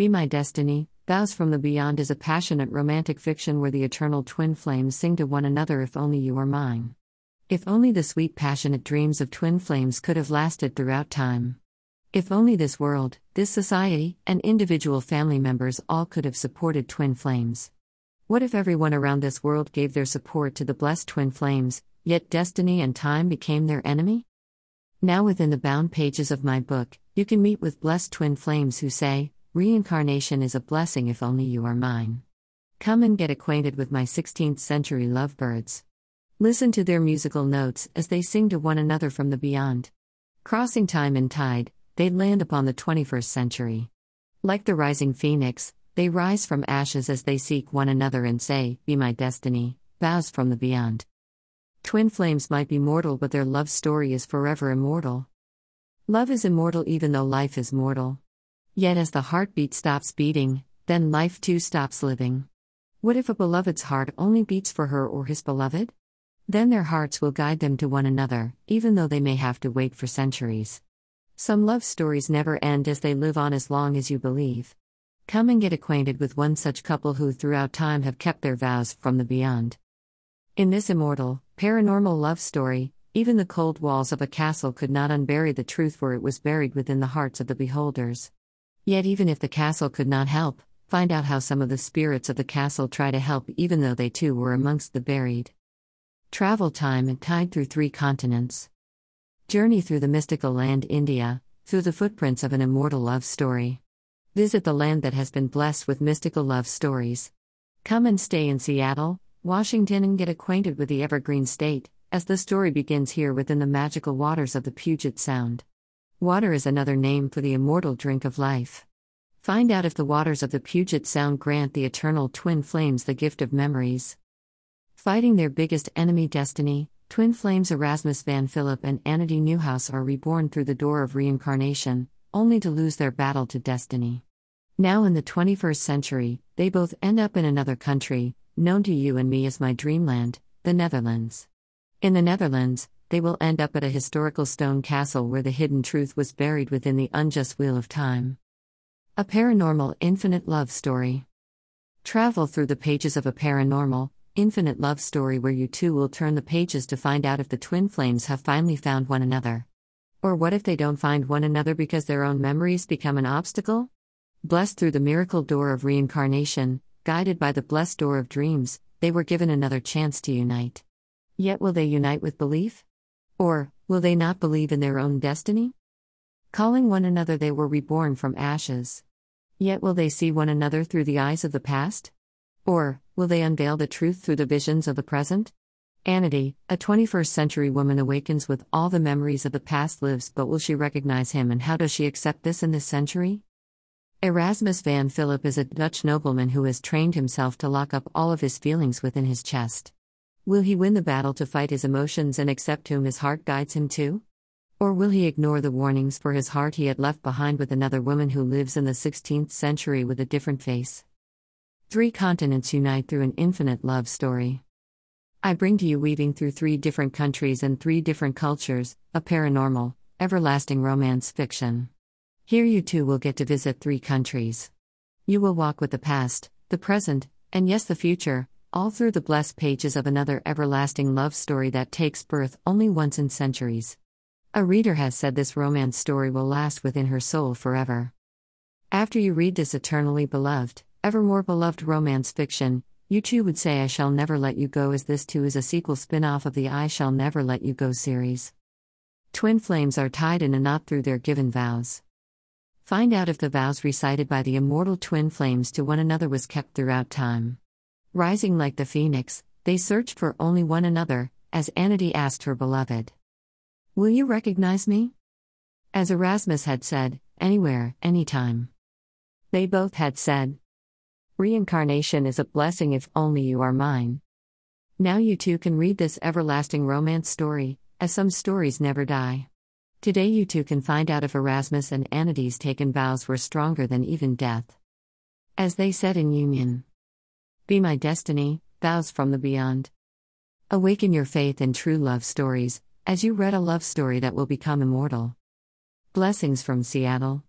Be My Destiny, Vows from the Beyond is a passionate romantic fiction where the eternal twin flames sing to one another if only you were mine. If only the sweet passionate dreams of twin flames could have lasted throughout time. If only this world, this society, and individual family members all could have supported twin flames. What if everyone around this world gave their support to the blessed twin flames, yet destiny and time became their enemy? Now, within the bound pages of my book, you can meet with blessed twin flames who say, Reincarnation is a blessing if only you are mine. Come and get acquainted with my 16th century lovebirds. Listen to their musical notes as they sing to one another from the beyond. Crossing time and tide, they land upon the 21st century. Like the rising phoenix, they rise from ashes as they seek one another and say, Be my destiny, vows from the beyond. Twin flames might be mortal, but their love story is forever immortal. Love is immortal even though life is mortal. Yet as the heartbeat stops beating, then life too stops living. What if a beloved's heart only beats for her or his beloved? Then their hearts will guide them to one another, even though they may have to wait for centuries. Some love stories never end as they live on as long as you believe. Come and get acquainted with one such couple who throughout time have kept their vows from the beyond. In this immortal, paranormal love story, even the cold walls of a castle could not unbury the truth for it was buried within the hearts of the beholders. Yet, even if the castle could not help, find out how some of the spirits of the castle try to help, even though they too were amongst the buried. Travel time and tide through three continents. Journey through the mystical land India, through the footprints of an immortal love story. Visit the land that has been blessed with mystical love stories. Come and stay in Seattle, Washington, and get acquainted with the evergreen state, as the story begins here within the magical waters of the Puget Sound. Water is another name for the immortal drink of life. Find out if the waters of the Puget Sound grant the eternal twin flames the gift of memories. Fighting their biggest enemy, destiny, twin flames Erasmus Van Philip and Annette Newhouse are reborn through the door of reincarnation, only to lose their battle to destiny. Now, in the 21st century, they both end up in another country, known to you and me as my dreamland, the Netherlands. In the Netherlands, they will end up at a historical stone castle where the hidden truth was buried within the unjust wheel of time. A paranormal, infinite love story. Travel through the pages of a paranormal, infinite love story where you too will turn the pages to find out if the twin flames have finally found one another. Or what if they don't find one another because their own memories become an obstacle? Blessed through the miracle door of reincarnation, guided by the blessed door of dreams, they were given another chance to unite. Yet will they unite with belief? Or, will they not believe in their own destiny? Calling one another, they were reborn from ashes. Yet will they see one another through the eyes of the past? Or, will they unveil the truth through the visions of the present? Annette, a 21st century woman, awakens with all the memories of the past lives, but will she recognize him and how does she accept this in this century? Erasmus van Philip is a Dutch nobleman who has trained himself to lock up all of his feelings within his chest. Will he win the battle to fight his emotions and accept whom his heart guides him to? Or will he ignore the warnings for his heart he had left behind with another woman who lives in the 16th century with a different face? Three continents unite through an infinite love story. I bring to you weaving through three different countries and three different cultures, a paranormal, everlasting romance fiction. Here you too will get to visit three countries. You will walk with the past, the present, and yes, the future, all through the blessed pages of another everlasting love story that takes birth only once in centuries. A reader has said this romance story will last within her soul forever. After you read this eternally beloved, ever more beloved romance fiction, you too would say I Shall Never Let You Go, as this too is a sequel spin off of the I Shall Never Let You Go series. Twin flames are tied in a knot through their given vows. Find out if the vows recited by the immortal twin flames to one another was kept throughout time. Rising like the phoenix, they searched for only one another, as Annette asked her beloved. Will you recognize me? As Erasmus had said, anywhere, anytime. They both had said, Reincarnation is a blessing if only you are mine. Now you too can read this everlasting romance story, as some stories never die. Today you too can find out if Erasmus and Annette's taken vows were stronger than even death. As they said in union. Be My Destiny, Vows from the Beyond. Awaken your faith in true love stories, as you read a love story that will become immortal. Blessings from Seattle.